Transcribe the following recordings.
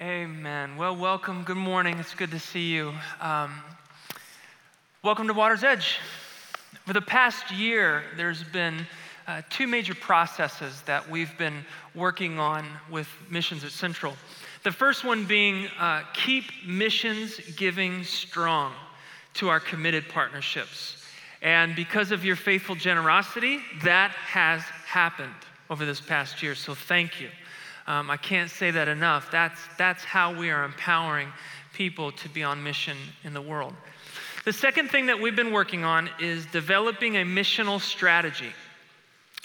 Amen. Well, welcome. Good morning. It's good to see you. Um, welcome to Water's Edge. For the past year, there's been uh, two major processes that we've been working on with missions at Central. The first one being uh, keep missions giving strong to our committed partnerships. And because of your faithful generosity, that has happened over this past year. So thank you. Um, I can't say that enough. That's, that's how we are empowering people to be on mission in the world. The second thing that we've been working on is developing a missional strategy,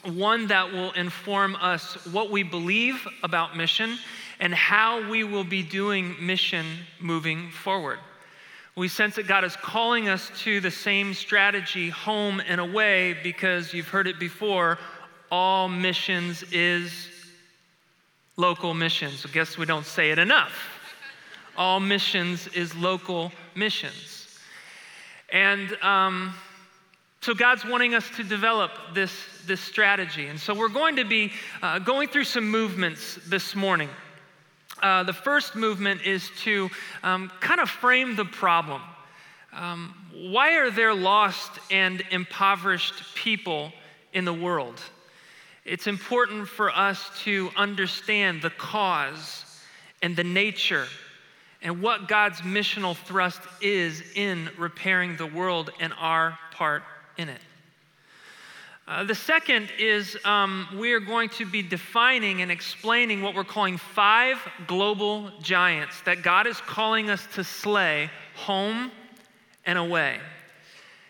one that will inform us what we believe about mission and how we will be doing mission moving forward. We sense that God is calling us to the same strategy, home and away, because you've heard it before all missions is local missions. I guess we don't say it enough. All missions is local missions. And um, so God's wanting us to develop this, this strategy. And so we're going to be uh, going through some movements this morning. Uh, the first movement is to um, kind of frame the problem. Um, why are there lost and impoverished people in the world? It's important for us to understand the cause and the nature and what God's missional thrust is in repairing the world and our part in it. Uh, the second is um, we are going to be defining and explaining what we're calling five global giants that God is calling us to slay home and away.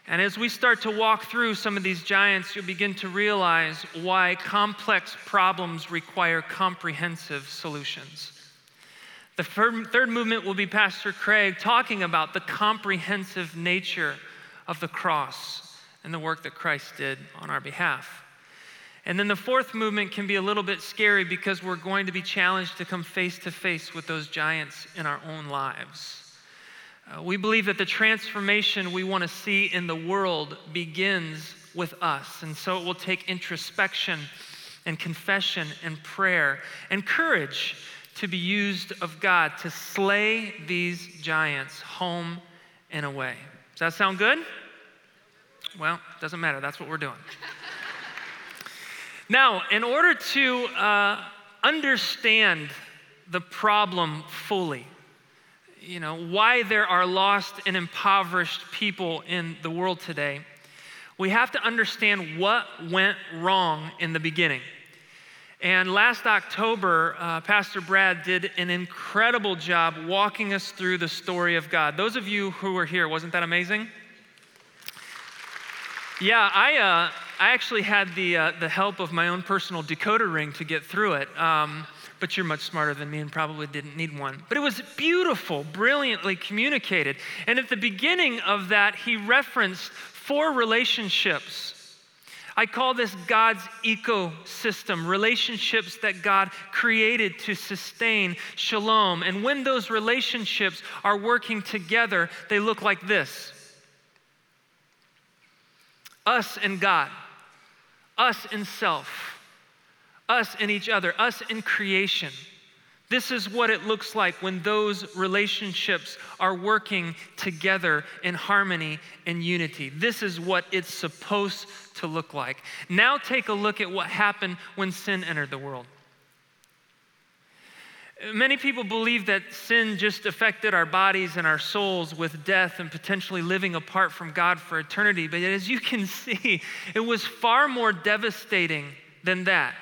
And as we start to walk through some of these giants, you'll begin to realize why complex problems require comprehensive solutions. The third movement will be Pastor Craig talking about the comprehensive nature of the cross and the work that Christ did on our behalf. And then the fourth movement can be a little bit scary because we're going to be challenged to come face to face with those giants in our own lives. Uh, we believe that the transformation we want to see in the world begins with us. And so it will take introspection and confession and prayer and courage to be used of God to slay these giants home and away. Does that sound good? Well, doesn't matter. That's what we're doing. now, in order to uh, understand the problem fully, you know, why there are lost and impoverished people in the world today, we have to understand what went wrong in the beginning. And last October, uh, Pastor Brad did an incredible job walking us through the story of God. Those of you who were here, wasn't that amazing? Yeah, I, uh, I actually had the, uh, the help of my own personal decoder ring to get through it. Um, but you're much smarter than me and probably didn't need one. But it was beautiful, brilliantly communicated. And at the beginning of that, he referenced four relationships. I call this God's ecosystem, relationships that God created to sustain shalom. And when those relationships are working together, they look like this us and God, us and self us and each other, us in creation. This is what it looks like when those relationships are working together in harmony and unity. This is what it's supposed to look like. Now, take a look at what happened when sin entered the world. Many people believe that sin just affected our bodies and our souls with death and potentially living apart from God for eternity. But as you can see, it was far more devastating than that.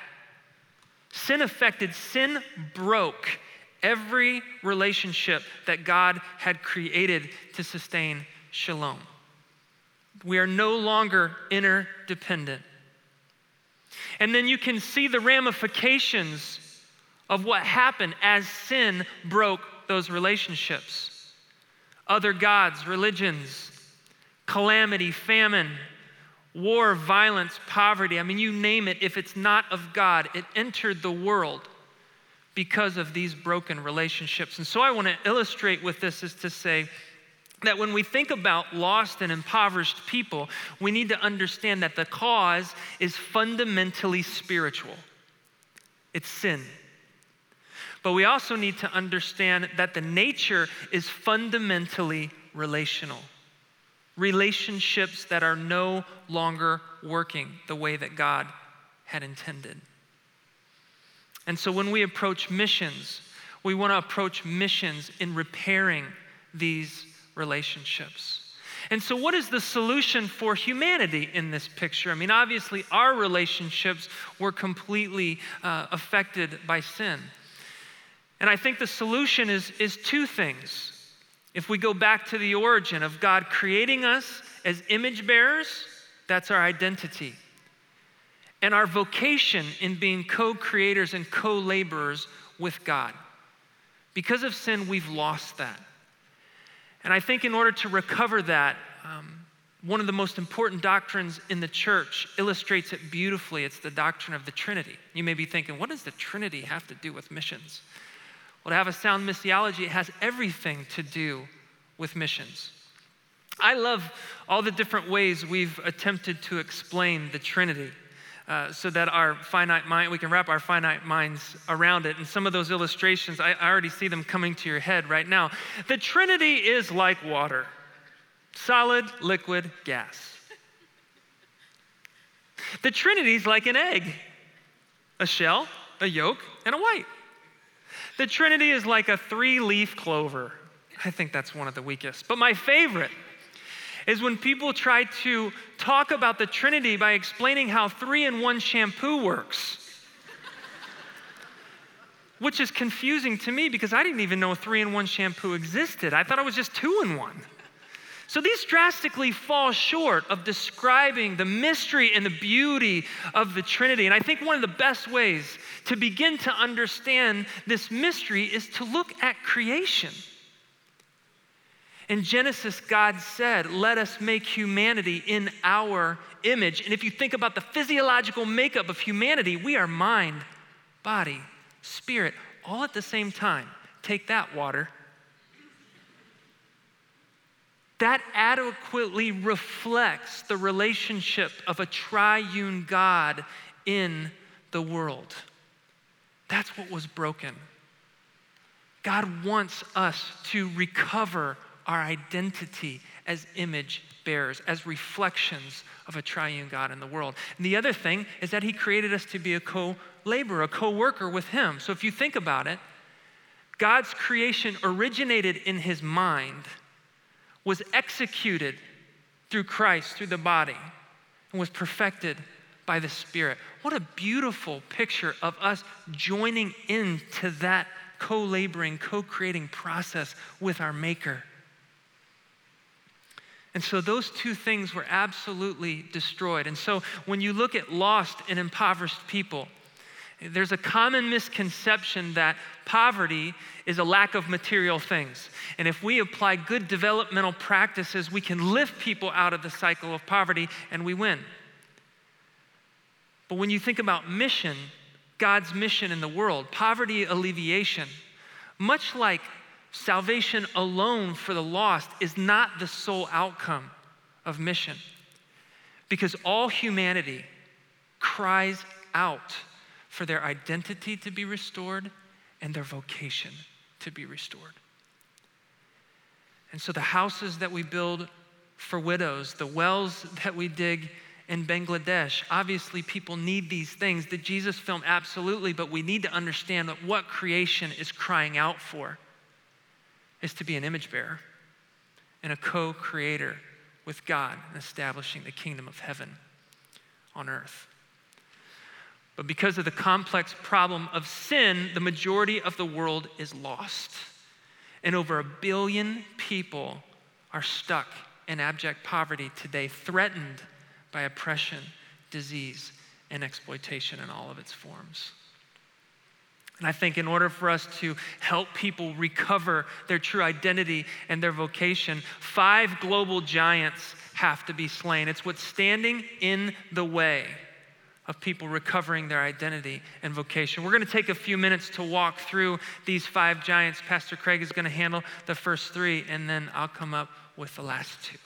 Sin affected, sin broke every relationship that God had created to sustain shalom. We are no longer interdependent. And then you can see the ramifications of what happened as sin broke those relationships. Other gods, religions, calamity, famine, war, violence, poverty. I mean, you name it, if it's not of God, it entered the world because of these broken relationships. And so I want to illustrate with this is to say, that when we think about lost and impoverished people, we need to understand that the cause is fundamentally spiritual. It's sin. But we also need to understand that the nature is fundamentally relational. Relationships that are no longer working the way that God had intended. And so when we approach missions, we want to approach missions in repairing these relationships. And so, what is the solution for humanity in this picture? I mean, obviously, our relationships were completely uh, affected by sin. And I think the solution is, is two things. If we go back to the origin of God creating us as image bearers, that's our identity. And our vocation in being co creators and co laborers with God. Because of sin, we've lost that. And I think in order to recover that, um, one of the most important doctrines in the church illustrates it beautifully. It's the doctrine of the Trinity. You may be thinking, what does the Trinity have to do with missions? Well, to have a sound missiology, it has everything to do with missions. I love all the different ways we've attempted to explain the Trinity. Uh, so that our finite mind, we can wrap our finite minds around it. And some of those illustrations, I, I already see them coming to your head right now. The Trinity is like water solid, liquid, gas. The Trinity is like an egg a shell, a yolk, and a white. The Trinity is like a three leaf clover. I think that's one of the weakest. But my favorite is when people try to talk about the Trinity by explaining how three in one shampoo works. Which is confusing to me because I didn't even know three in one shampoo existed. I thought it was just two in one. So these drastically fall short of describing the mystery and the beauty of the Trinity. And I think one of the best ways to begin to understand this mystery is to look at creation. In Genesis, God said, Let us make humanity in our image. And if you think about the physiological makeup of humanity, we are mind, body, spirit, all at the same time. Take that, water. That adequately reflects the relationship of a triune God in the world. That's what was broken. God wants us to recover our identity as image bearers, as reflections of a triune God in the world. And the other thing is that He created us to be a co laborer, a co worker with Him. So if you think about it, God's creation originated in His mind, was executed through Christ, through the body, and was perfected by the Spirit. What a beautiful picture of us joining into that co laboring, co creating process with our Maker. And so those two things were absolutely destroyed. And so when you look at lost and impoverished people, there's a common misconception that poverty is a lack of material things. And if we apply good developmental practices, we can lift people out of the cycle of poverty and we win. But when you think about mission, God's mission in the world, poverty alleviation, much like salvation alone for the lost is not the sole outcome of mission. Because all humanity cries out for their identity to be restored and their vocation to be restored. And so the houses that we build for widows, the wells that we dig in Bangladesh, obviously people need these things. The Jesus film, absolutely, but we need to understand that what creation is crying out for is to be an image bearer and a co creator with God in establishing the kingdom of heaven on earth. But because of the complex problem of sin, the majority of the world is lost. And over a billion people are stuck in abject poverty today, threatened by oppression, disease, and exploitation in all of its forms. And I think in order for us to help people recover their true identity and their vocation, five global giants have to be slain. It's what's standing in the way of people recovering their identity and vocation. We're going to take a few minutes to walk through these five giants. Pastor Craig is going to handle the first three, and then I'll come up with the last two.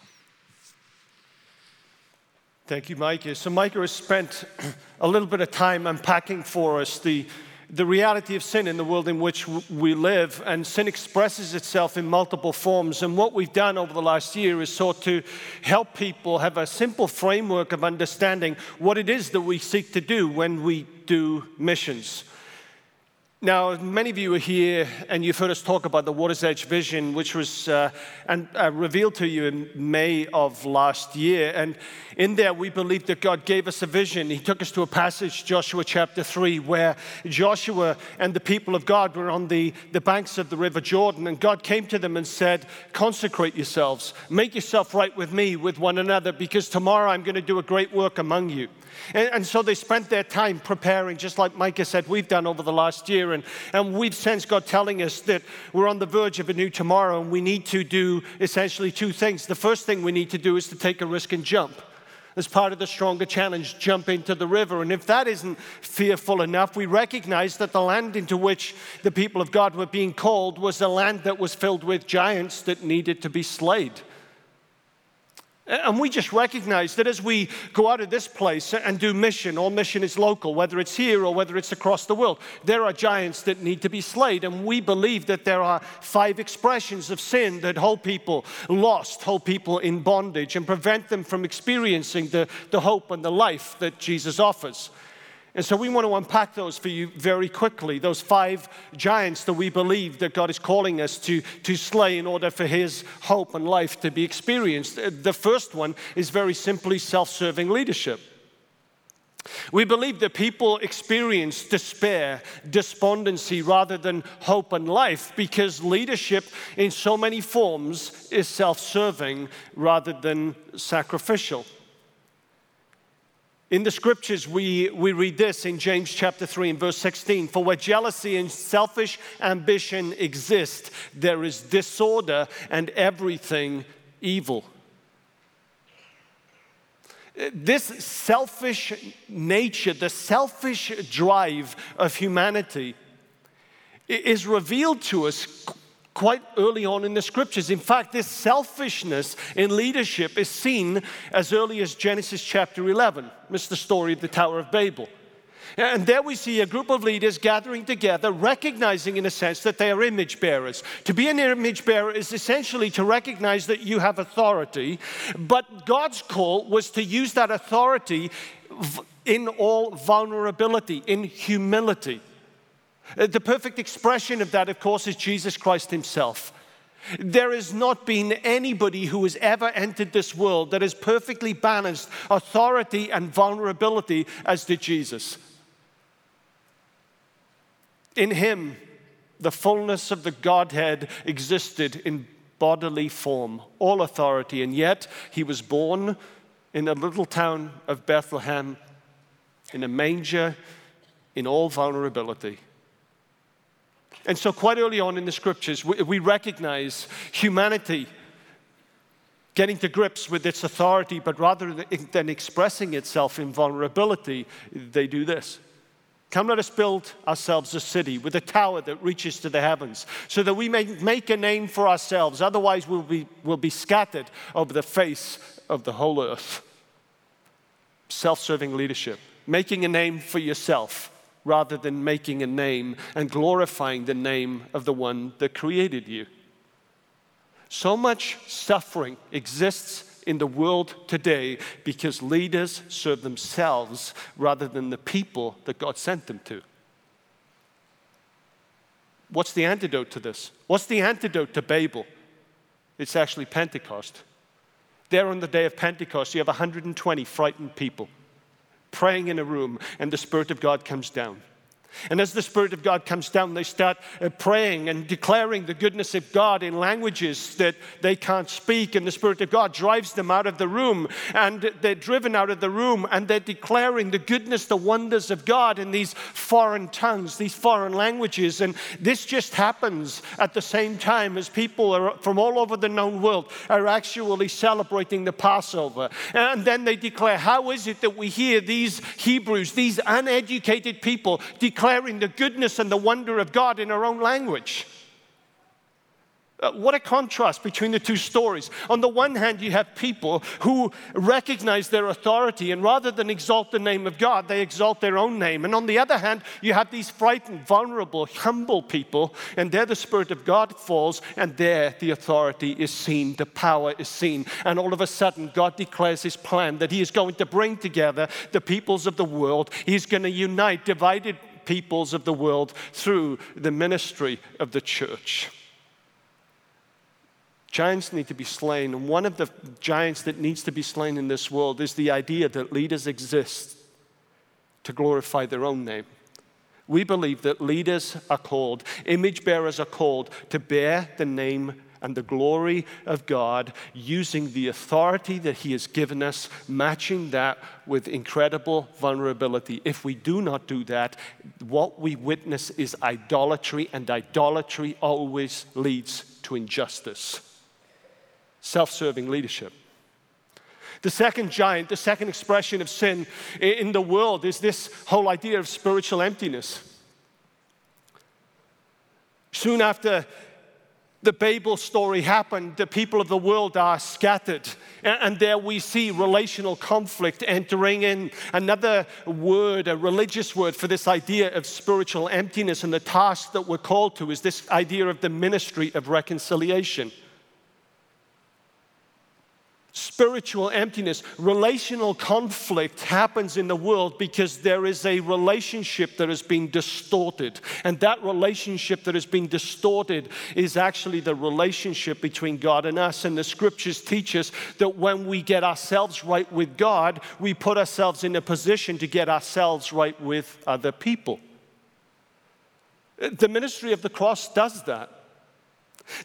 Thank you, Micah. So, Micah has spent a little bit of time unpacking for us the the reality of sin in the world in which we live, and sin expresses itself in multiple forms. And what we've done over the last year is sought to help people have a simple framework of understanding what it is that we seek to do when we do missions. Now, many of you are here and you've heard us talk about the Water's Edge vision, which was uh, and, uh, revealed to you in May of last year. And in there, we believe that God gave us a vision. He took us to a passage, Joshua chapter 3, where Joshua and the people of God were on the, the banks of the river Jordan. And God came to them and said, Consecrate yourselves, make yourself right with me, with one another, because tomorrow I'm going to do a great work among you. And, and, so they spent their time preparing, just like Micah said we've done over the last year. And, and we've sensed God telling us that we're on the verge of a new tomorrow and we need to do essentially two things. The first thing we need to do is to take a risk and jump. As part of the stronger challenge, jump into the river. And if that isn't fearful enough, we recognize that the land into which the people of God were being called was a land that was filled with giants that needed to be slayed. And we just recognize that as we go out of this place and do mission, all mission is local, whether it's here or whether it's across the world, there are giants that need to be slayed. And we believe that there are five expressions of sin that hold people lost, hold people in bondage, and prevent them from experiencing the, the hope and the life that Jesus offers. And so we want to unpack those for you very quickly, those five giants that we believe that God is calling us to, to slay in order for his hope and life to be experienced. Uh, the first one is very simply self serving leadership. We believe that people experience despair, despondency rather than hope and life because leadership in so many forms is self serving rather than sacrificial. In the scriptures, we, we read this in James chapter 3 and verse 16 For where jealousy and selfish ambition exist, there is disorder and everything evil. This selfish nature, the selfish drive of humanity, is revealed to us quite early on in the scriptures. In fact, this selfishness in leadership is seen as early as Genesis chapter 11. It's the story of the Tower of Babel. And there we see a group of leaders gathering together, recognizing, in a sense, that they are image bearers. To be an image bearer is essentially to recognize that you have authority, but God's call was to use that authority in all vulnerability, in humility. Uh, the perfect expression of that, of course, is Jesus Christ Himself. There has not been anybody who has ever entered this world that has perfectly balanced authority and vulnerability as did Jesus. In Him, the fullness of the Godhead existed in bodily form, all authority, and yet He was born in a little town of Bethlehem in a manger in all vulnerability. And so, quite early on in the scriptures, we, we recognize humanity getting to grips with its authority, but rather than expressing itself in vulnerability, they do this. Come, let us build ourselves a city with a tower that reaches to the heavens, so that we may make a name for ourselves. Otherwise, we'll be, we'll be scattered over the face of the whole earth. Self serving leadership, making a name for yourself rather than making a name and glorifying the name of the one that created you. So much suffering exists in the world today because leaders serve themselves rather than the people that God sent them to. What's the antidote to this? What's the antidote to Babel? It's actually Pentecost. There on the day of Pentecost, you have 120 frightened people praying in a room, and the Spirit of God comes down. And as the Spirit of God comes down, they start uh, praying and declaring the goodness of God in languages that they can't speak. And the Spirit of God drives them out of the room. And they're driven out of the room and they're declaring the goodness, the wonders of God in these foreign tongues, these foreign languages. And this just happens at the same time as people from all over the known world are actually celebrating the Passover. And then they declare, How is it that we hear these Hebrews, these uneducated people, declare? Declaring the goodness and the wonder of God in our own language. Uh, what a contrast between the two stories. On the one hand, you have people who recognize their authority, and rather than exalt the name of God, they exalt their own name. And on the other hand, you have these frightened, vulnerable, humble people, and there the Spirit of God falls, and there the authority is seen, the power is seen. And all of a sudden, God declares his plan that he is going to bring together the peoples of the world, he's going to unite divided peoples of the world through the ministry of the church. Giants need to be slain. And one of the giants that needs to be slain in this world is the idea that leaders exist to glorify their own name. We believe that leaders are called, image bearers are called to bear the name and the glory of God using the authority that He has given us, matching that with incredible vulnerability. If we do not do that, what we witness is idolatry, and idolatry always leads to injustice self serving leadership. The second giant, the second expression of sin in the world is this whole idea of spiritual emptiness. Soon after the Babel story happened, the people of the world are scattered. And there we see relational conflict entering in. Another word, a religious word for this idea of spiritual emptiness and the task that we're called to is this idea of the ministry of reconciliation spiritual emptiness, relational conflict happens in the world because there is a relationship that has been distorted. And that relationship that has been distorted is actually the relationship between God and us. And the scriptures teach us that when we get ourselves right with God, we put ourselves in a position to get ourselves right with other people. The ministry of the cross does that.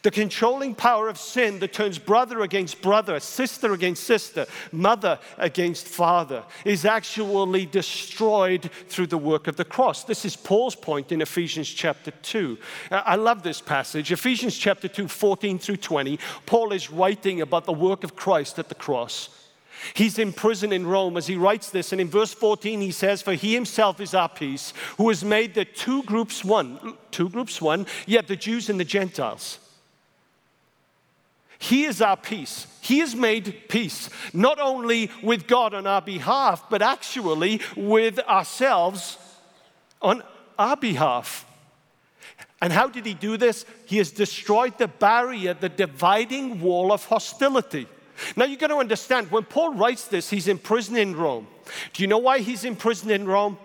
The controlling power of sin that turns brother against brother, sister against sister, mother against father is actually destroyed through the work of the cross. This is Paul's point in Ephesians chapter 2. Uh, I love this passage. Ephesians chapter 2, 14 through 20. Paul is writing about the work of Christ at the cross. He's in prison in Rome as he writes this, and in verse 14 he says, For he himself is our peace, who has made the two groups one, two groups one, yet the Jews and the Gentiles. He is our peace. He has made peace, not only with God on our behalf, but actually with ourselves on our behalf. And how did he do this? He has destroyed the barrier, the dividing wall of hostility. Now you've got to understand, when Paul writes this, he's in prison in Rome. Do you know why he's in prison in Rome?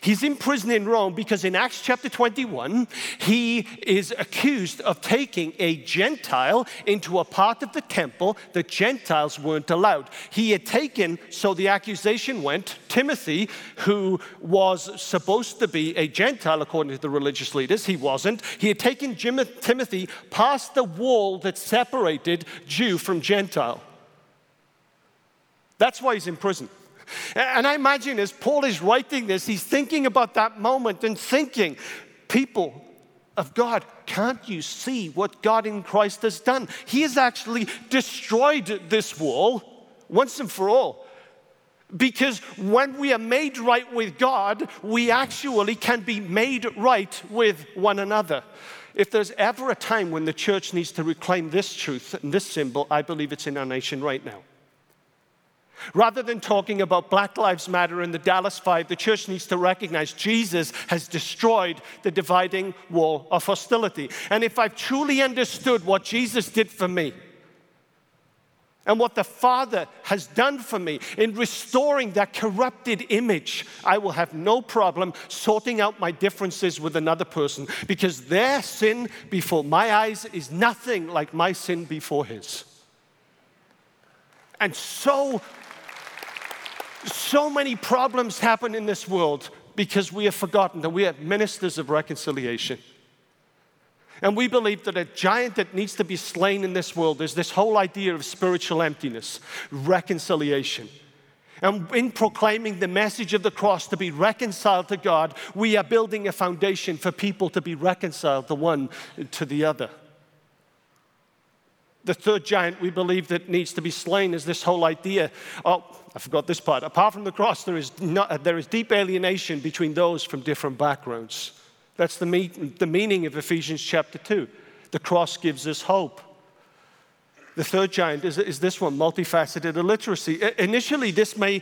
He's in prison in Rome because in Acts chapter 21, he is accused of taking a Gentile into a part of the temple that Gentiles weren't allowed. He had taken, so the accusation went, Timothy, who was supposed to be a Gentile according to the religious leaders, he wasn't. He had taken Jim- Timothy past the wall that separated Jew from Gentile. That's why he's in prison. And I imagine as Paul is writing this, he's thinking about that moment and thinking, people of God, can't you see what God in Christ has done? He has actually destroyed this wall once and for all. Because when we are made right with God, we actually can be made right with one another. If there's ever a time when the church needs to reclaim this truth and this symbol, I believe it's in our nation right now. Rather than talking about Black Lives Matter and the Dallas Five, the church needs to recognize Jesus has destroyed the dividing wall of hostility. And if I've truly understood what Jesus did for me, and what the Father has done for me in restoring that corrupted image, I will have no problem sorting out my differences with another person because their sin before my eyes is nothing like my sin before His. And so so many problems happen in this world because we have forgotten that we are ministers of reconciliation. And we believe that a giant that needs to be slain in this world is this whole idea of spiritual emptiness, reconciliation. And in proclaiming the message of the cross to be reconciled to God, we are building a foundation for people to be reconciled the one to the other. The third giant we believe that needs to be slain is this whole idea. Oh, I forgot this part. Apart from the cross, there is, not, there is deep alienation between those from different backgrounds. That's the, me- the meaning of Ephesians chapter 2. The cross gives us hope. The third giant is, is this one multifaceted illiteracy. I, initially, this may,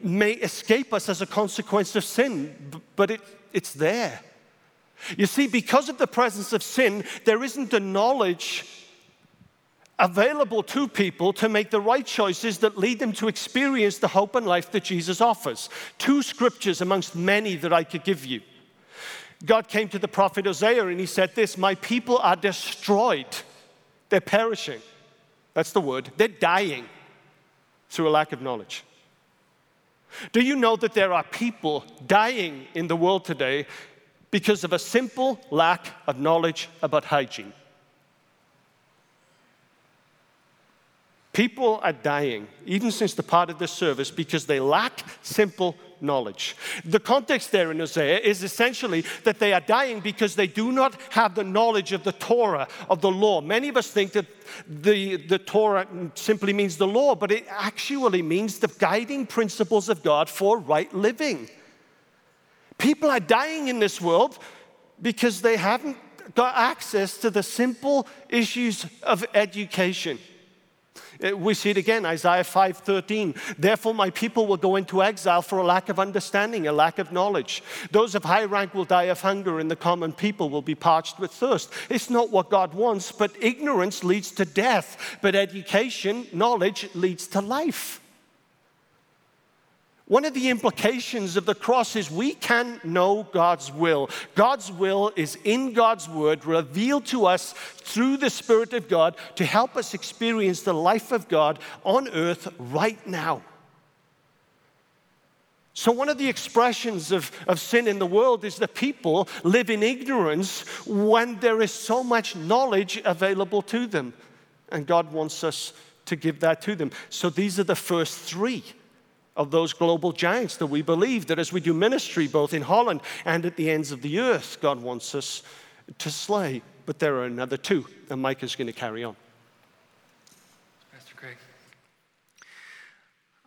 may escape us as a consequence of sin, but it, it's there. You see, because of the presence of sin, there isn't the knowledge available to people to make the right choices that lead them to experience the hope and life that Jesus offers. Two scriptures amongst many that I could give you. God came to the prophet Hosea and he said this My people are destroyed, they're perishing. That's the word. They're dying through a lack of knowledge. Do you know that there are people dying in the world today because of a simple lack of knowledge about hygiene? People are dying, even since the part of the service, because they lack simple knowledge. The context there in Hosea is essentially that they are dying because they do not have the knowledge of the Torah, of the law. Many of us think that the, the Torah simply means the law, but it actually means the guiding principles of God for right living. People are dying in this world because they haven't got access to the simple issues of education. Uh, we see it again, Isaiah 5:13. Therefore, my people will go into exile for a lack of understanding, a lack of knowledge. Those of high rank will die of hunger, and the common people will be parched with thirst. It's not what God wants, but ignorance leads to death. But education, knowledge, leads to life. One of the implications of the cross is we can know God's will. God's will is in God's word, revealed to us through the Spirit of God to help us experience the life of God on earth right now. So, one of the expressions of, of sin in the world is that people live in ignorance when there is so much knowledge available to them. And God wants us to give that to them. So, these are the first three of those global giants that we believe that as we do ministry both in Holland and at the ends of the earth, God wants us to slay. But there are another two, and Mike is going to carry on. Pastor Craig.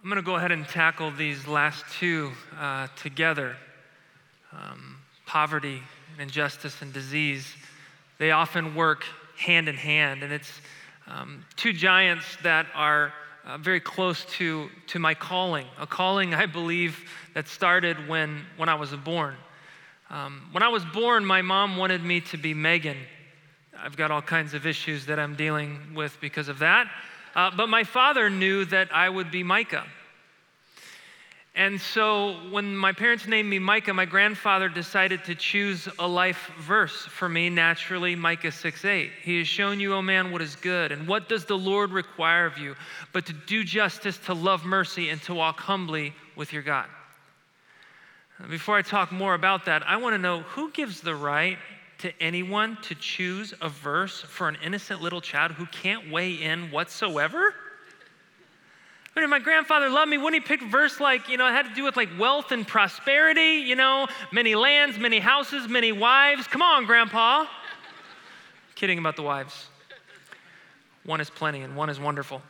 I'm going to go ahead and tackle these last two uh, together um, poverty and injustice and disease. They often work hand in hand, and it's um, two giants that are uh, very close to, to my calling, a calling I believe that started when, when I was born. Um, when I was born, my mom wanted me to be Megan. I've got all kinds of issues that I'm dealing with because of that. Uh, but my father knew that I would be Micah. And so when my parents named me Micah, my grandfather decided to choose a life verse for me, naturally, Micah 6 8. He has shown you, O man, what is good. And what does the Lord require of you? But to do justice, to love mercy, and to walk humbly with your God. Before I talk more about that, I want to know who gives the right to anyone to choose a verse for an innocent little child who can't weigh in whatsoever? If my grandfather loved me, wouldn't he pick verse like, you know, it had to do with like wealth and prosperity, you know, many lands, many houses, many wives? Come on, Grandpa. Kidding about the wives. One is plenty and one is wonderful.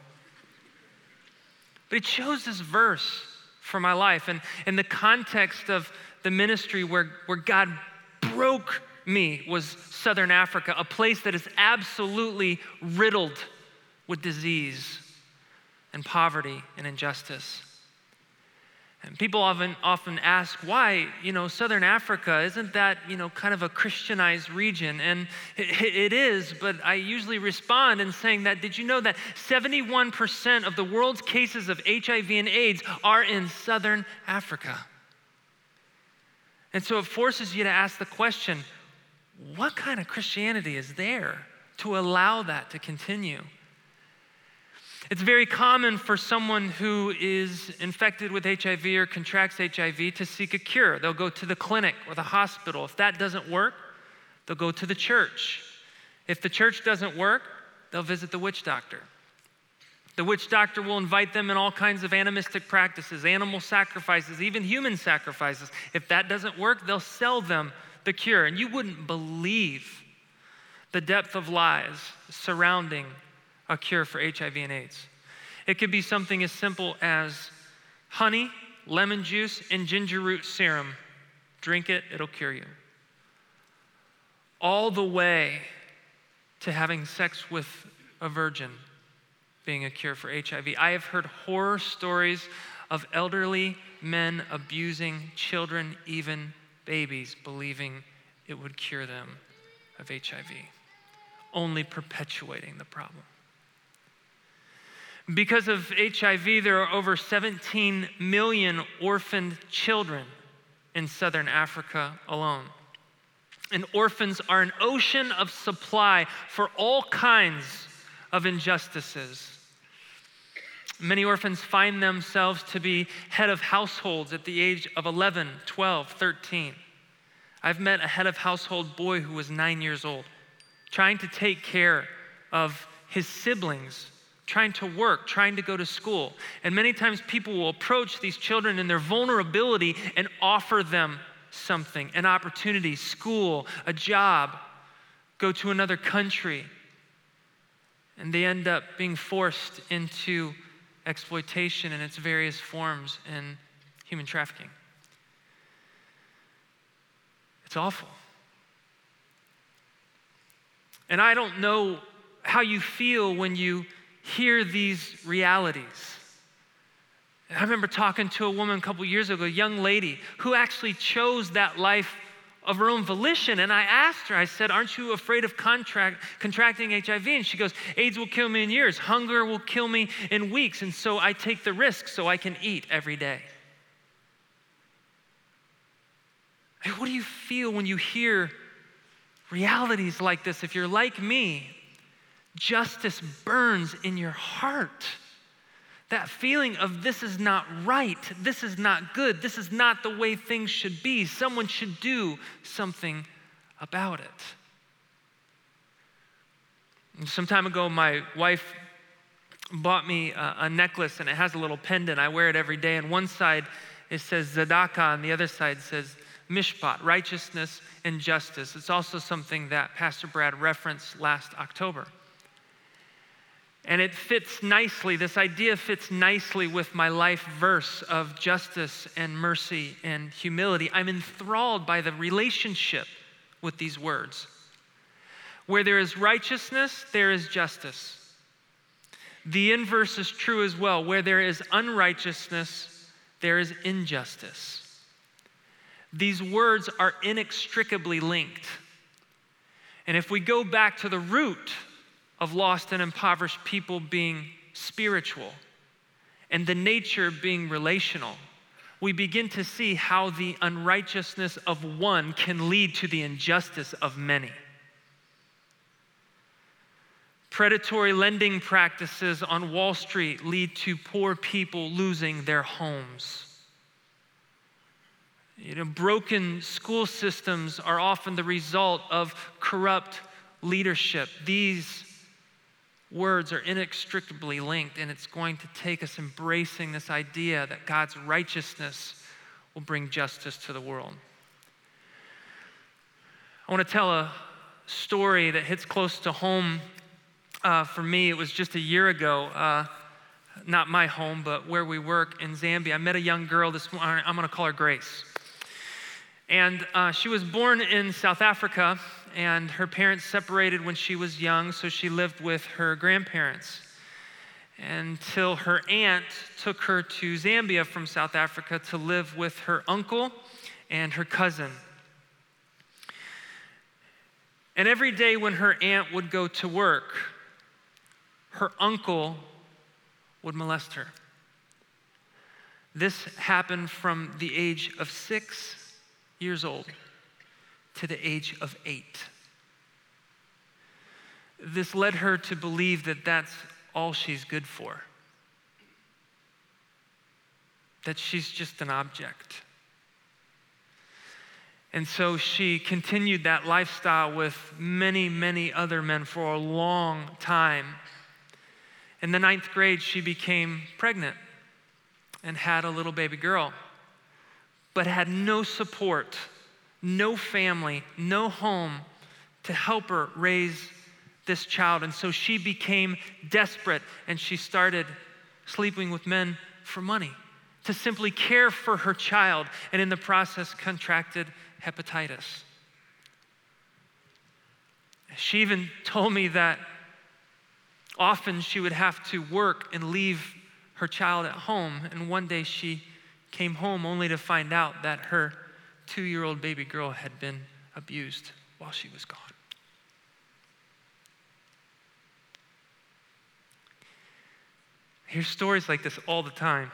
But he chose this verse for my life. And in the context of the ministry where, where God broke me was Southern Africa, a place that is absolutely riddled with disease and poverty and injustice. And people often, often ask why, you know, Southern Africa, isn't that, you know, kind of a Christianized region? And it, it is, but I usually respond in saying that, did you know that 71% of the world's cases of HIV and AIDS are in Southern Africa? And so it forces you to ask the question what kind of Christianity is there to allow that to continue? It's very common for someone who is infected with HIV or contracts HIV to seek a cure. They'll go to the clinic or the hospital. If that doesn't work, they'll go to the church. If the church doesn't work, they'll visit the witch doctor. The witch doctor will invite them in all kinds of animistic practices, animal sacrifices, even human sacrifices. If that doesn't work, they'll sell them the cure. And you wouldn't believe the depth of lies surrounding a cure for HIV and AIDS. It could be something as simple as honey, lemon juice, and ginger root serum. Drink it, it'll cure you. All the way to having sex with a virgin being a cure for HIV. I have heard horror stories of elderly men abusing children, even babies, believing it would cure them of HIV, only perpetuating the problem. Because of HIV, there are over 17 million orphaned children in southern Africa alone. And orphans are an ocean of supply for all kinds of injustices. Many orphans find themselves to be head of households at the age of 11, 12, 13. I've met a head of household boy who was nine years old, trying to take care of his siblings trying to work, trying to go to school. And many times people will approach these children in their vulnerability and offer them something an opportunity, school, a job, go to another country. And they end up being forced into exploitation in its various forms and human trafficking. It's awful. And I don't know how you feel when you hear these realities. I remember talking to a woman a couple years ago, a young lady who actually chose that life of her own volition. And I asked her, I said, Aren't you afraid of contract, contracting HIV? And she goes, AIDS will kill me in years, hunger will kill me in weeks. And so I take the risk so I can eat every day. what do you feel when you hear realities like this? If you're like me, justice burns in your heart. That feeling of this is not right, this is not good, this is not the way things should be. Someone should do something about it. Some time ago, my wife bought me a, a, necklace and it has a little pendant. I wear it every day. And one side it says Zadaka, and the other side says Mishpat, righteousness and justice. It's also something that Pastor Brad referenced last October. And it fits nicely, this idea fits nicely with my life verse of justice and mercy and humility. I'm enthralled by the relationship with these words. Where there is righteousness, there is justice. The inverse is true as well. Where there is unrighteousness, there is injustice. These words are inextricably linked. And if we go back to the root of lost and impoverished people being spiritual and the nature being relational, we begin to see how the unrighteousness of one can lead to the injustice of many. Predatory lending practices on Wall Street lead to poor people losing their homes. You know, broken school systems are often the result of corrupt leadership. These words are inextricably linked, and it's going to take us embracing this idea that God's righteousness will bring justice to the world. I want to tell a story that hits close to home uh, for me. It was just a year ago, uh, not my home, but where we work in Zambia. I met a young girl this morning. I'm going to call her Grace. And uh, she was born in South Africa and her parents separated when she was young, so she lived with her grandparents until her aunt took her to Zambia from South Africa to live with her uncle and her cousin. And every day when her aunt would go to work, her uncle would molest her. This happened from the age of six years old to the age of eight. This led her to believe that that's all she's good for, that she's just an object. And so she continued that lifestyle with many, many other men for a long time. In the ninth grade, she became pregnant and had a little baby girl, but had no support no family, no home to help her raise this child. And so she became desperate and she started sleeping with men for money to simply care for her child, and in the process, contracted hepatitis. She even told me that often she would have to work and leave her child at home. And one day she came home only to find out that her two year old baby girl had been abused while she was gone. I hear stories like this all the time.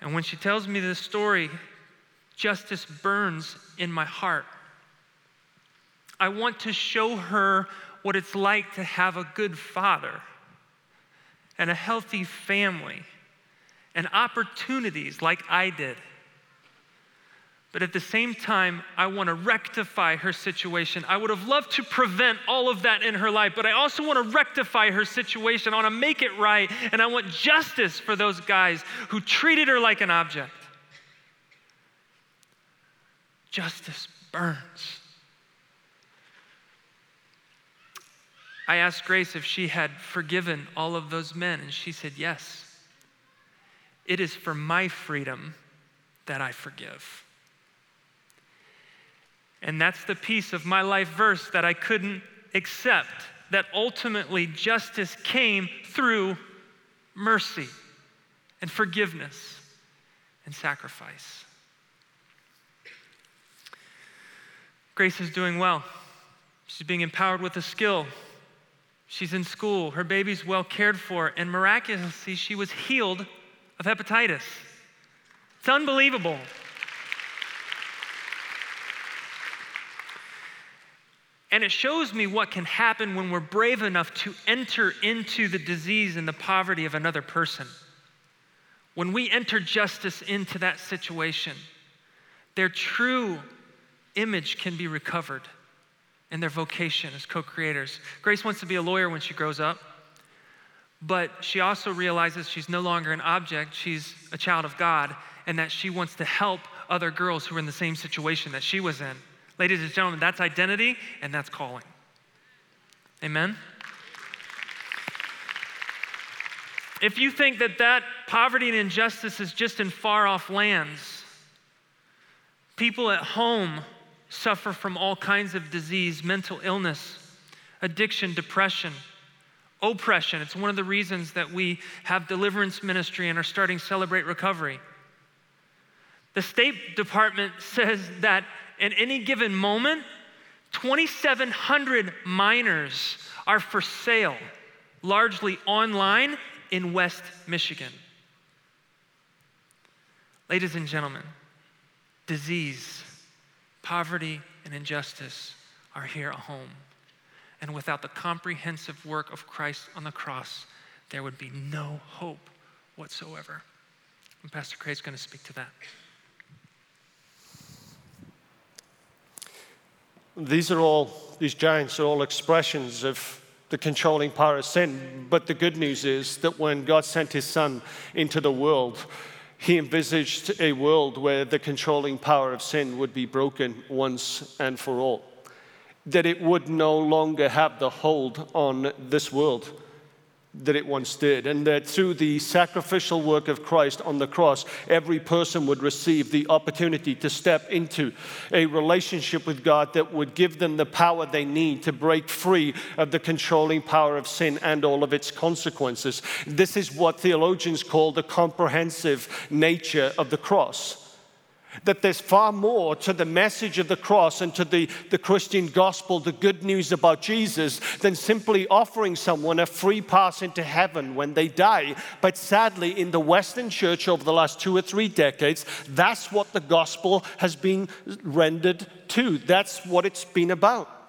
And when she tells me this story, justice burns in my heart. I want to show her what it's like to have a good father and a healthy family and opportunities like I did. But at the same time, I want to rectify her situation. I would have loved to prevent all of that in her life, but I also want to rectify her situation. I want to make it right, and I want justice for those guys who treated her like an object. Justice burns. I asked Grace if she had forgiven all of those men, and she said, Yes. It is for my freedom that I forgive. And that's the piece of my life verse that I couldn't accept that ultimately justice came through mercy and forgiveness and sacrifice. Grace is doing well. She's being empowered with a skill. She's in school. Her baby's well cared for. And miraculously, she was healed of hepatitis. It's unbelievable. And it shows me what can happen when we're brave enough to enter into the disease and the poverty of another person. When we enter justice into that situation, their true image can be recovered and their vocation as co creators. Grace wants to be a lawyer when she grows up, but she also realizes she's no longer an object, she's a child of God, and that she wants to help other girls who are in the same situation that she was in. Ladies and gentlemen, that's identity and that's calling. Amen? If you think that that poverty and injustice is just in far off lands, people at home suffer from all kinds of disease, mental illness, addiction, depression, oppression. It's one of the reasons that we have deliverance ministry and are starting Celebrate Recovery. The State Department says that at any given moment, 2,700 minors are for sale, largely online in West Michigan. Ladies and gentlemen, disease, poverty, and injustice are here at home. And without the comprehensive work of Christ on the cross, there would be no hope whatsoever. And Pastor Craig's going to speak to that. These are all, these giants are all expressions of the controlling power of sin. But the good news is that when God sent his son into the world, he envisaged a world where the controlling power of sin would be broken once and for all. That it would no longer have the hold on this world that it once did, and that through the sacrificial work of Christ on the cross, every person would receive the opportunity to step into a relationship with God that would give them the power they need to break free of the controlling power of sin and all of its consequences. This is what theologians call the comprehensive nature of the cross. That there's far more to the message of the cross and to the, the Christian gospel, the good news about Jesus, than simply offering someone a free pass into heaven when they die. But sadly, in the Western church over the last two or three decades, that's what the gospel has been rendered to. That's what it's been about.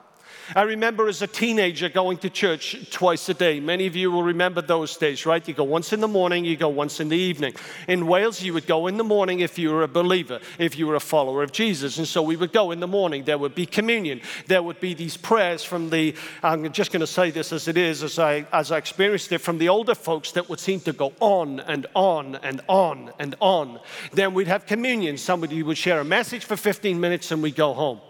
I remember as a teenager going to church twice a day. Many of you will remember those days, right? You go once in the morning, you go once in the evening. In Wales, you would go in the morning if you were a believer, if you were a follower of Jesus. And so we would go in the morning. There would be communion. There would be these prayers from the, I'm just going to say this as it is, as I, as I experienced it, from the older folks that would seem to go on and on and on and on. Then we'd have communion. Somebody would share a message for 15 minutes and we'd go home.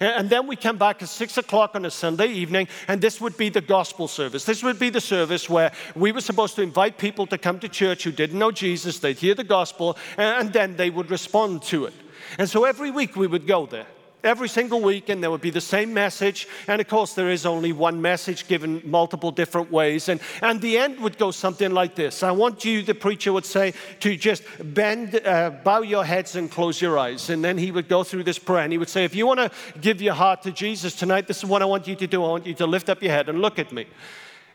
And then we come back at six o'clock on a Sunday evening, and this would be the gospel service. This would be the service where we were supposed to invite people to come to church who didn't know Jesus. They'd hear the gospel, and then they would respond to it. And so every week we would go there. Every single week, and there would be the same message. And of course, there is only one message given multiple different ways. And, and the end would go something like this I want you, the preacher would say, to just bend, uh, bow your heads and close your eyes. And then he would go through this prayer and he would say, If you want to give your heart to Jesus tonight, this is what I want you to do. I want you to lift up your head and look at me.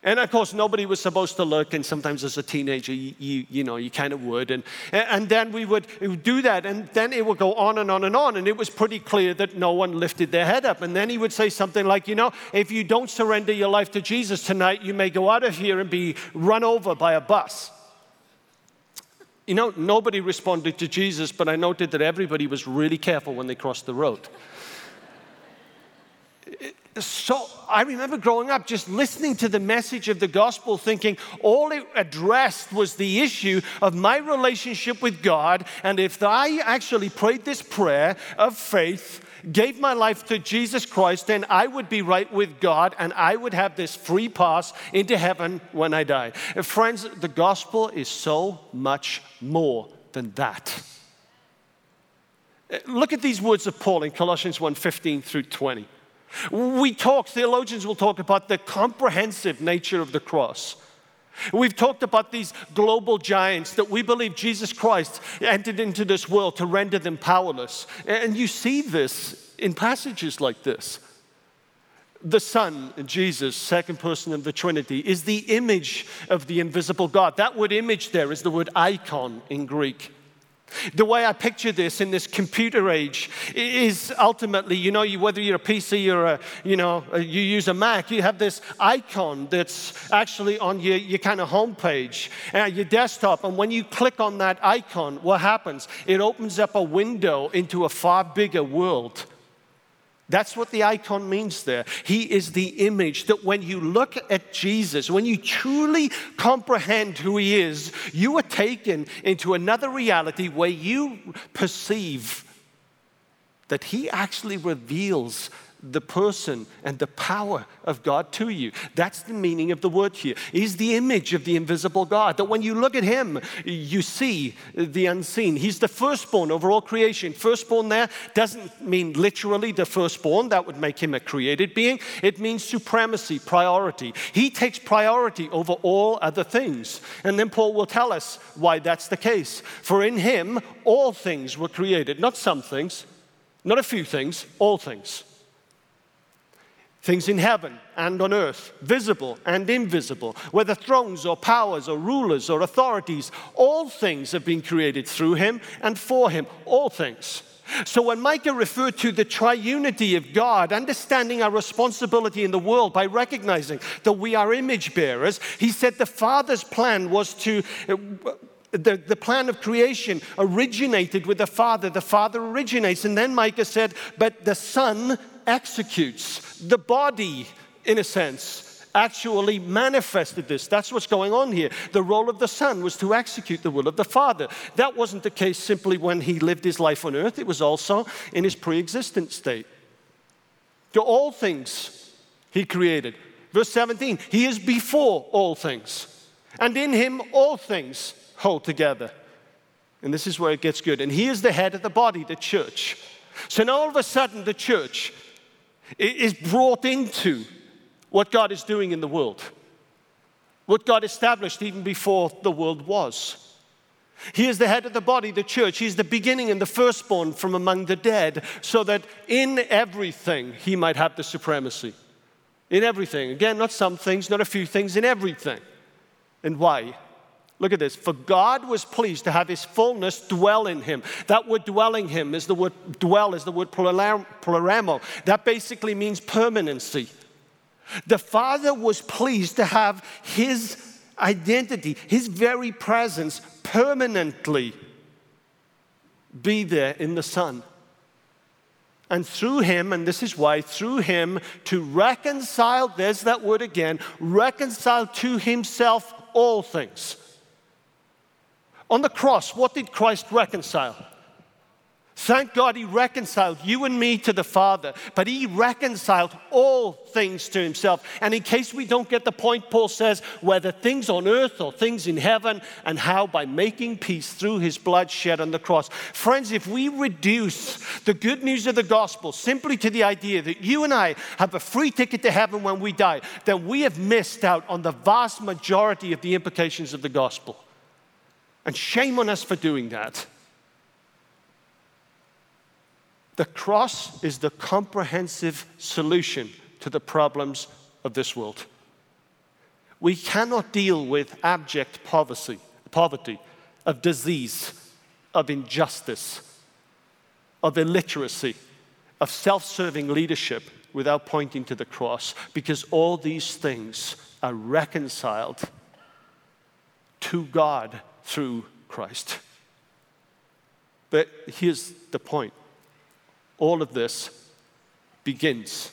And of course, nobody was supposed to look, and sometimes as a teenager, you, you, you know, you kind of would. And, and then we would, would do that, and then it would go on and on and on, and it was pretty clear that no one lifted their head up. And then he would say something like, You know, if you don't surrender your life to Jesus tonight, you may go out of here and be run over by a bus. You know, nobody responded to Jesus, but I noted that everybody was really careful when they crossed the road so I remember growing up just listening to the message of the gospel, thinking all it addressed was the issue of my relationship with God. And if I actually prayed this prayer of faith, gave my life to Jesus Christ, then I would be right with God and I would have this free pass into heaven when I die. Friends, the gospel is so much more than that. Look at these words of Paul in Colossians 1 15 through 20. We talk, theologians will talk about the comprehensive nature of the cross. We've talked about these global giants that we believe Jesus Christ entered into this world to render them powerless. And you see this in passages like this. The Son, Jesus, second person of the Trinity, is the image of the invisible God. That word image there is the word icon in Greek. The way I picture this in this computer age is ultimately, you know, whether you're a PC or a, you know, you use a Mac, you have this icon that's actually on your, your kind of homepage, uh, your desktop. And when you click on that icon, what happens? It opens up a window into a far bigger world. That's what the icon means there. He is the image that when you look at Jesus, when you truly comprehend who he is, you are taken into another reality where you perceive that he actually reveals the person and the power of God to you. That's the meaning of the word here. He's the image of the invisible God. That when you look at him, you see the unseen. He's the firstborn over all creation. Firstborn there doesn't mean literally the firstborn, that would make him a created being. It means supremacy, priority. He takes priority over all other things. And then Paul will tell us why that's the case. For in him, all things were created, not some things, not a few things, all things things in heaven and on earth, visible and invisible, whether thrones or powers or rulers or authorities, all things have been created through him and for him, all things. So when Micah referred to the triunity of God, understanding our responsibility in the world by recognizing that we are image bearers, he said the Father's plan was to. The, the plan of creation originated with the Father. The Father originates. And then Micah said, But the Son executes. The body, in a sense, actually manifested this. That's what's going on here. The role of the Son was to execute the will of the Father. That wasn't the case simply when he lived his life on earth, it was also in his pre existent state. To all things he created. Verse 17, he is before all things, and in him all things hold together. And this is where it gets good. And he is the head of the body, the church. So now all of a sudden, the church is brought into what God is doing in the world, what God established even before the world was. He is the head of the body, the church. He's the beginning and the firstborn from among the dead, so that in everything he might have the supremacy. In everything. Again, not some things, not a few things, in everything. And why? Look at this. For God was pleased to have his fullness dwell in him. That word dwelling him is the word dwell is the word pleroma. That basically means permanency. The Father was pleased to have his identity, his very presence permanently be there in the Son. And through him, and this is why, through him to reconcile, there's that word again, reconcile to himself all things on the cross, what did Christ reconcile? Thank God he reconciled you and me to the Father, but he reconciled all things to himself. And in case we don't get the point, Paul says, whether things on earth or things in heaven, and how by making peace through his blood shed on the cross. Friends, if we reduce the good news of the gospel simply to the idea that you and I have a free ticket to heaven when we die, then we have missed out on the vast majority of the implications of the gospel. And shame on us for doing that. The cross is the comprehensive solution to the problems of this world. We cannot deal with abject poverty, poverty, of disease, of injustice, of illiteracy, of self serving leadership without pointing to the cross, because all these things are reconciled to God through Christ. But here's the point all of this begins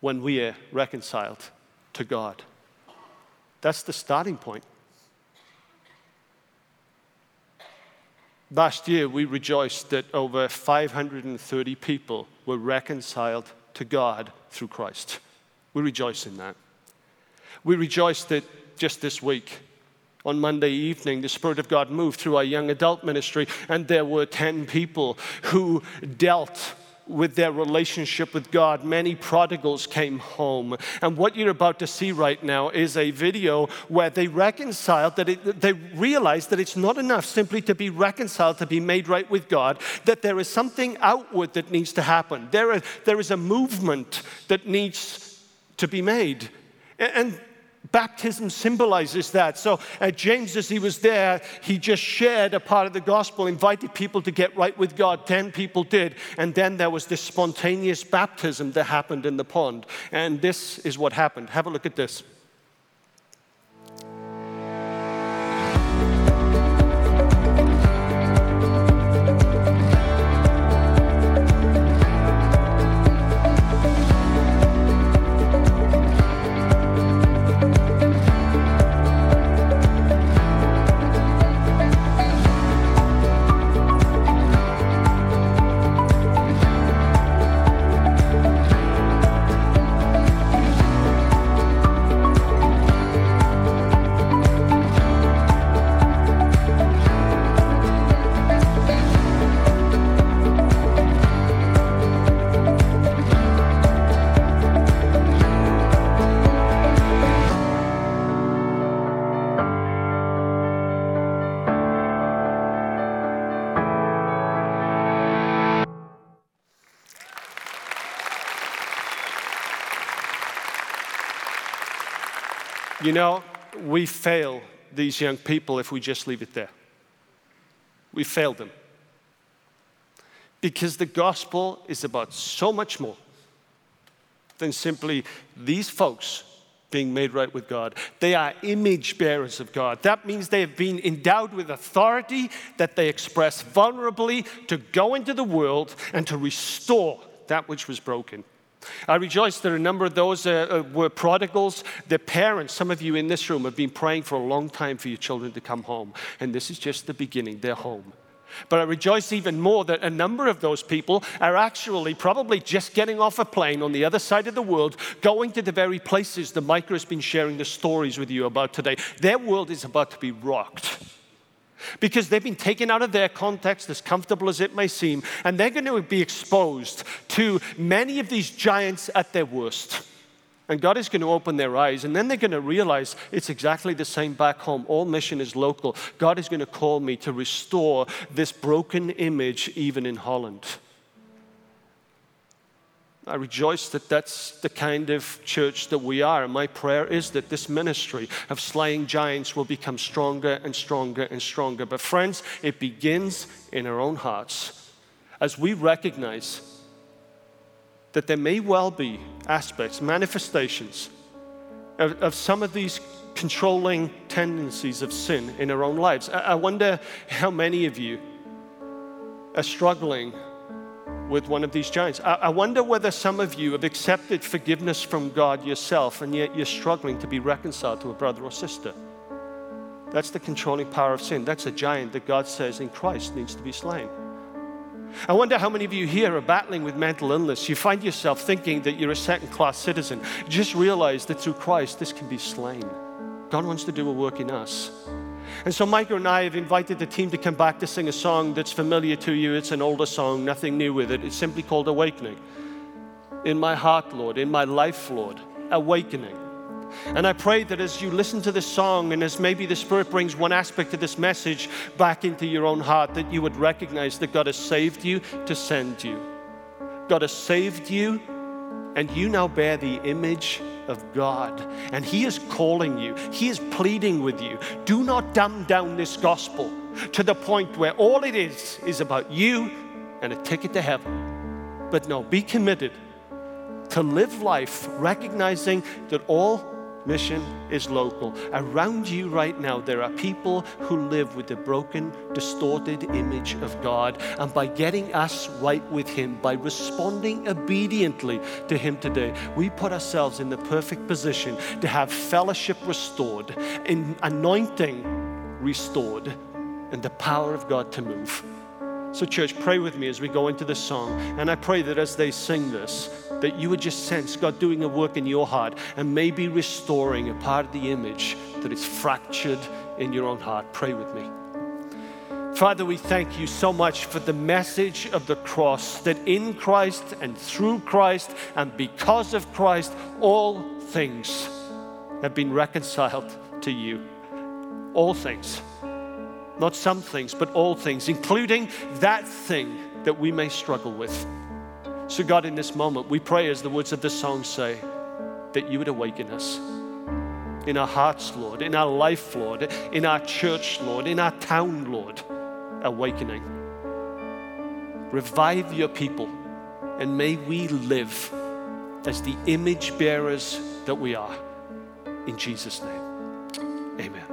when we are reconciled to God. That's the starting point. Last year, we rejoiced that over 530 people were reconciled to God through Christ. We rejoice in that. We rejoice that just this week, on Monday evening, the Spirit of God moved through our young adult ministry, and there were 10 people who dealt with their relationship with God. Many prodigals came home. And what you're about to see right now is a video where they reconciled, that it, they realized that it's not enough simply to be reconciled, to be made right with God, that there is something outward that needs to happen. There, are, there is a movement that needs to be made. And Baptism symbolizes that. So, uh, James, as he was there, he just shared a part of the gospel, invited people to get right with God. Ten people did. And then there was this spontaneous baptism that happened in the pond. And this is what happened. Have a look at this. You know, we fail these young people if we just leave it there. We fail them. Because the gospel is about so much more than simply these folks being made right with God. They are image bearers of God. That means they have been endowed with authority that they express vulnerably to go into the world and to restore that which was broken. I rejoice that a number of those uh, uh, were prodigals. Their parents, some of you in this room, have been praying for a long time for your children to come home. And this is just the beginning. They're home. But I rejoice even more that a number of those people are actually probably just getting off a plane on the other side of the world, going to the very places that Micah has been sharing the stories with you about today. Their world is about to be rocked because they've been taken out of their context, as comfortable as it may seem, and they're going to be exposed to many of these giants at their worst. And God is going to open their eyes, and then they're going to realize it's exactly the same back home. All mission is local. God is going to call me to restore this broken image, even in Holland. I rejoice that that's the kind of church that we are. And my prayer is that this ministry of slaying giants will become stronger and stronger and stronger. But, friends, it begins in our own hearts as we recognize that there may well be aspects, manifestations of, of some of these controlling tendencies of sin in our own lives. I, I wonder how many of you are struggling with one of these giants. I, I wonder whether some of you have accepted forgiveness from God yourself and yet you're struggling to be reconciled to a brother or sister. That's the controlling power of sin. That's a giant that God says in Christ needs to be slain. I wonder how many of you here are battling with mental illness. You find yourself thinking that you're a second class citizen. Just realize that through Christ, this can be slain. God wants to do a work in us. And so, Michael and I have invited the team to come back to sing a song that's familiar to you. It's an older song, nothing new with it. It's simply called Awakening. In my heart, Lord, in my life, Lord, awakening. And I pray that as you listen to this song and as maybe the Spirit brings one aspect of this message back into your own heart, that you would recognize that God has saved you to send you. God has saved you, and you now bear the image of God. And He is calling you, He is pleading with you. Do not dumb down this gospel to the point where all it is is about you and a ticket to heaven. But no, be committed to live life recognizing that all mission is local. Around you right now, there are people who live with the broken, distorted image of God. And by getting us right with Him, by responding obediently to Him today, we put ourselves in the perfect position to have fellowship restored, in anointing restored, and the power of God to move. So, church, pray with me as we go into this song. And I pray that as they sing this, that you would just sense God doing a work in your heart and maybe restoring a part of the image that is fractured in your own heart. Pray with me. Father, we thank you so much for the message of the cross that in Christ and through Christ and because of Christ, all things have been reconciled to you. All things. Not some things, but all things, including that thing that we may struggle with. So, God, in this moment, we pray, as the words of the song say, that you would awaken us in our hearts, Lord, in our life, Lord, in our church, Lord, in our town, Lord. Awakening. Revive your people, and may we live as the image bearers that we are. In Jesus' name, amen.